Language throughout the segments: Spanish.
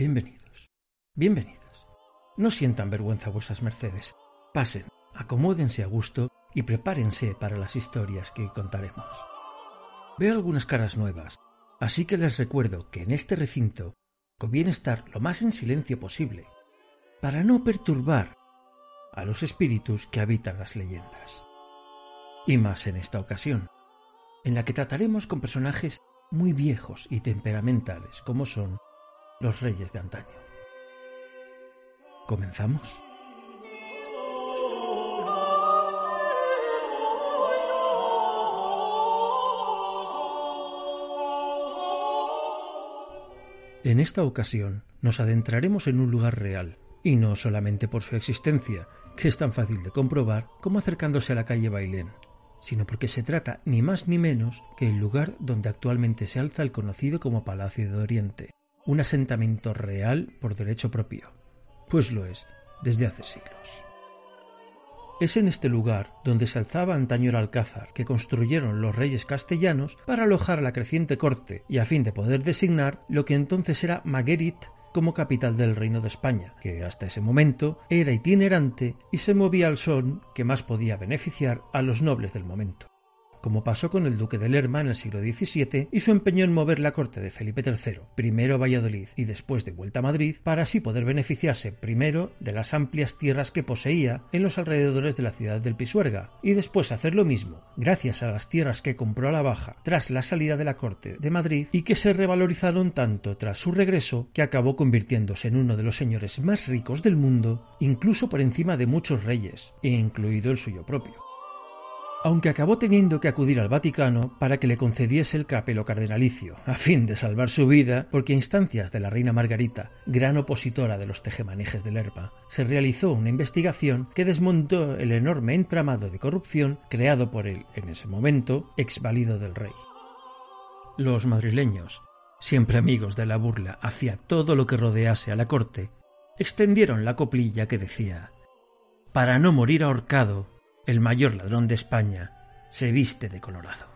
Bienvenidos, bienvenidas. No sientan vergüenza vuestras mercedes. Pasen, acomódense a gusto y prepárense para las historias que contaremos. Veo algunas caras nuevas, así que les recuerdo que en este recinto conviene estar lo más en silencio posible, para no perturbar a los espíritus que habitan las leyendas. Y más en esta ocasión, en la que trataremos con personajes muy viejos y temperamentales como son los reyes de antaño. ¿Comenzamos? En esta ocasión nos adentraremos en un lugar real, y no solamente por su existencia, que es tan fácil de comprobar como acercándose a la calle Bailén, sino porque se trata ni más ni menos que el lugar donde actualmente se alza el conocido como Palacio de Oriente, un asentamiento real por derecho propio, pues lo es desde hace siglos. Es en este lugar donde se alzaba antaño el alcázar que construyeron los reyes castellanos para alojar a la creciente corte y a fin de poder designar lo que entonces era Maguerit como capital del Reino de España, que hasta ese momento era itinerante y se movía al son que más podía beneficiar a los nobles del momento como pasó con el duque de Lerma en el siglo XVII y su empeño en mover la corte de Felipe III, primero a Valladolid y después de vuelta a Madrid, para así poder beneficiarse primero de las amplias tierras que poseía en los alrededores de la ciudad del Pisuerga, y después hacer lo mismo, gracias a las tierras que compró a la baja tras la salida de la corte de Madrid y que se revalorizaron tanto tras su regreso que acabó convirtiéndose en uno de los señores más ricos del mundo, incluso por encima de muchos reyes, incluido el suyo propio aunque acabó teniendo que acudir al Vaticano para que le concediese el capelo cardenalicio, a fin de salvar su vida, porque a instancias de la reina Margarita, gran opositora de los tejemanejes del Lerma, se realizó una investigación que desmontó el enorme entramado de corrupción creado por el, en ese momento, ex valido del rey. Los madrileños, siempre amigos de la burla hacia todo lo que rodease a la corte, extendieron la coplilla que decía Para no morir ahorcado, el mayor ladrón de España, se viste de colorado.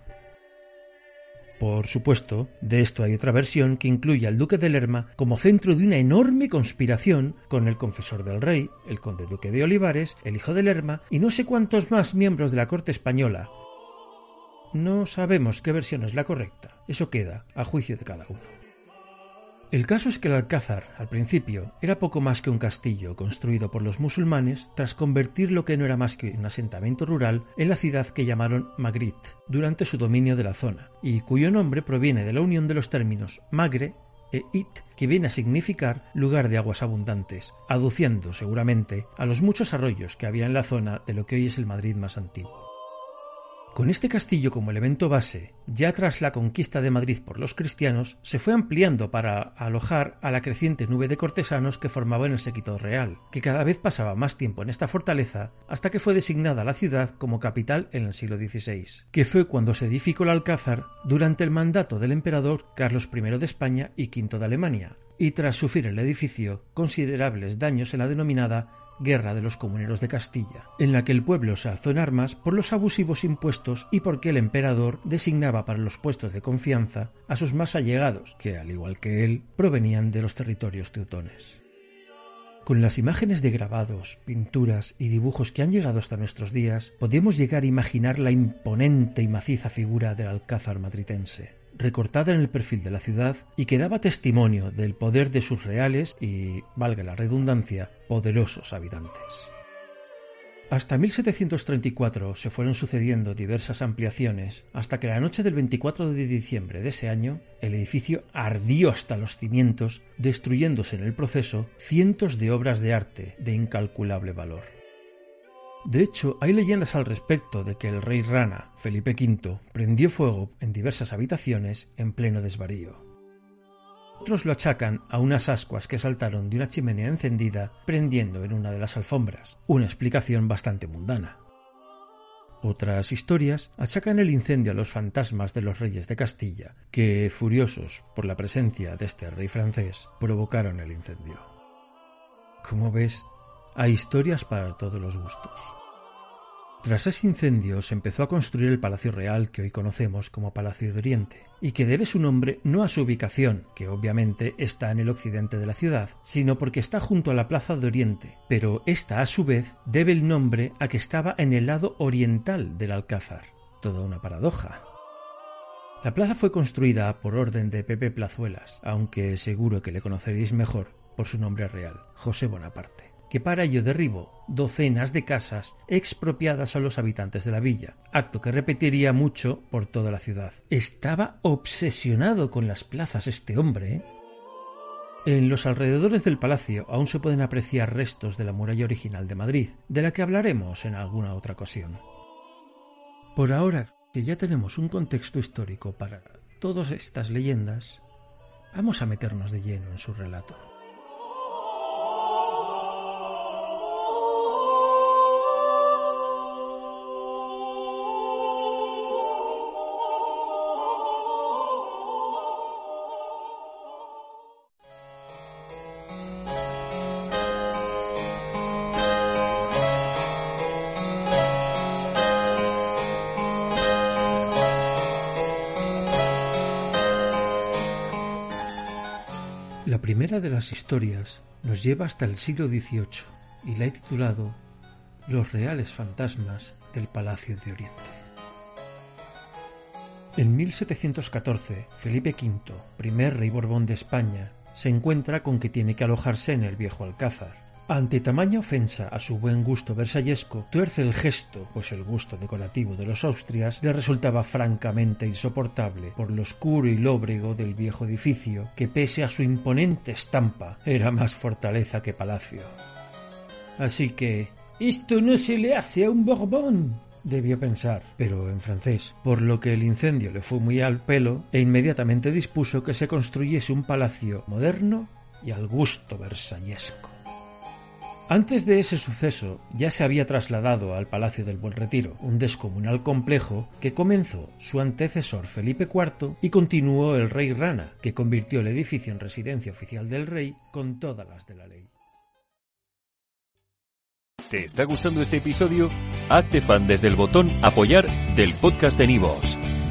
Por supuesto, de esto hay otra versión que incluye al duque de Lerma como centro de una enorme conspiración con el confesor del rey, el conde duque de Olivares, el hijo de Lerma y no sé cuántos más miembros de la corte española. No sabemos qué versión es la correcta, eso queda a juicio de cada uno. El caso es que el Alcázar, al principio, era poco más que un castillo construido por los musulmanes tras convertir lo que no era más que un asentamiento rural en la ciudad que llamaron Magrit durante su dominio de la zona, y cuyo nombre proviene de la unión de los términos magre e it, que viene a significar lugar de aguas abundantes, aduciendo seguramente a los muchos arroyos que había en la zona de lo que hoy es el Madrid más antiguo. Con este castillo como elemento base, ya tras la conquista de Madrid por los cristianos, se fue ampliando para alojar a la creciente nube de cortesanos que formaban el séquito real, que cada vez pasaba más tiempo en esta fortaleza hasta que fue designada la ciudad como capital en el siglo XVI, que fue cuando se edificó el Alcázar durante el mandato del emperador Carlos I de España y V de Alemania, y tras sufrir el edificio considerables daños en la denominada Guerra de los Comuneros de Castilla, en la que el pueblo se alzó en armas por los abusivos impuestos y porque el emperador designaba para los puestos de confianza a sus más allegados, que, al igual que él, provenían de los territorios teutones. Con las imágenes de grabados, pinturas y dibujos que han llegado hasta nuestros días, podemos llegar a imaginar la imponente y maciza figura del alcázar madritense, recortada en el perfil de la ciudad y que daba testimonio del poder de sus reales y, valga la redundancia, poderosos habitantes. Hasta 1734 se fueron sucediendo diversas ampliaciones, hasta que la noche del 24 de diciembre de ese año el edificio ardió hasta los cimientos, destruyéndose en el proceso cientos de obras de arte de incalculable valor. De hecho, hay leyendas al respecto de que el rey rana, Felipe V, prendió fuego en diversas habitaciones en pleno desvarío. Otros lo achacan a unas ascuas que saltaron de una chimenea encendida prendiendo en una de las alfombras, una explicación bastante mundana. Otras historias achacan el incendio a los fantasmas de los reyes de Castilla, que, furiosos por la presencia de este rey francés, provocaron el incendio. Como ves, hay historias para todos los gustos. Tras ese incendio se empezó a construir el Palacio Real que hoy conocemos como Palacio de Oriente, y que debe su nombre no a su ubicación, que obviamente está en el occidente de la ciudad, sino porque está junto a la Plaza de Oriente, pero esta a su vez debe el nombre a que estaba en el lado oriental del Alcázar. Toda una paradoja. La plaza fue construida por orden de Pepe Plazuelas, aunque seguro que le conoceréis mejor por su nombre real, José Bonaparte que para ello derribó docenas de casas expropiadas a los habitantes de la villa, acto que repetiría mucho por toda la ciudad. Estaba obsesionado con las plazas este hombre. ¿eh? En los alrededores del palacio aún se pueden apreciar restos de la muralla original de Madrid, de la que hablaremos en alguna otra ocasión. Por ahora que ya tenemos un contexto histórico para todas estas leyendas, vamos a meternos de lleno en su relato. La primera de las historias nos lleva hasta el siglo XVIII y la he titulado Los reales fantasmas del Palacio de Oriente. En 1714, Felipe V, primer rey Borbón de España, se encuentra con que tiene que alojarse en el viejo Alcázar, ante tamaña ofensa a su buen gusto versallesco, tuerce el gesto, pues el gusto decorativo de los Austrias le resultaba francamente insoportable por lo oscuro y lóbrego del viejo edificio, que pese a su imponente estampa era más fortaleza que palacio. Así que esto no se le hace a un Borbón, debió pensar, pero en francés, por lo que el incendio le fue muy al pelo e inmediatamente dispuso que se construyese un palacio moderno y al gusto versallesco. Antes de ese suceso ya se había trasladado al Palacio del Buen Retiro, un descomunal complejo que comenzó su antecesor Felipe IV y continuó el rey Rana, que convirtió el edificio en residencia oficial del rey con todas las de la ley. ¿Te está gustando este episodio? Hazte fan desde el botón apoyar del podcast de Nivos.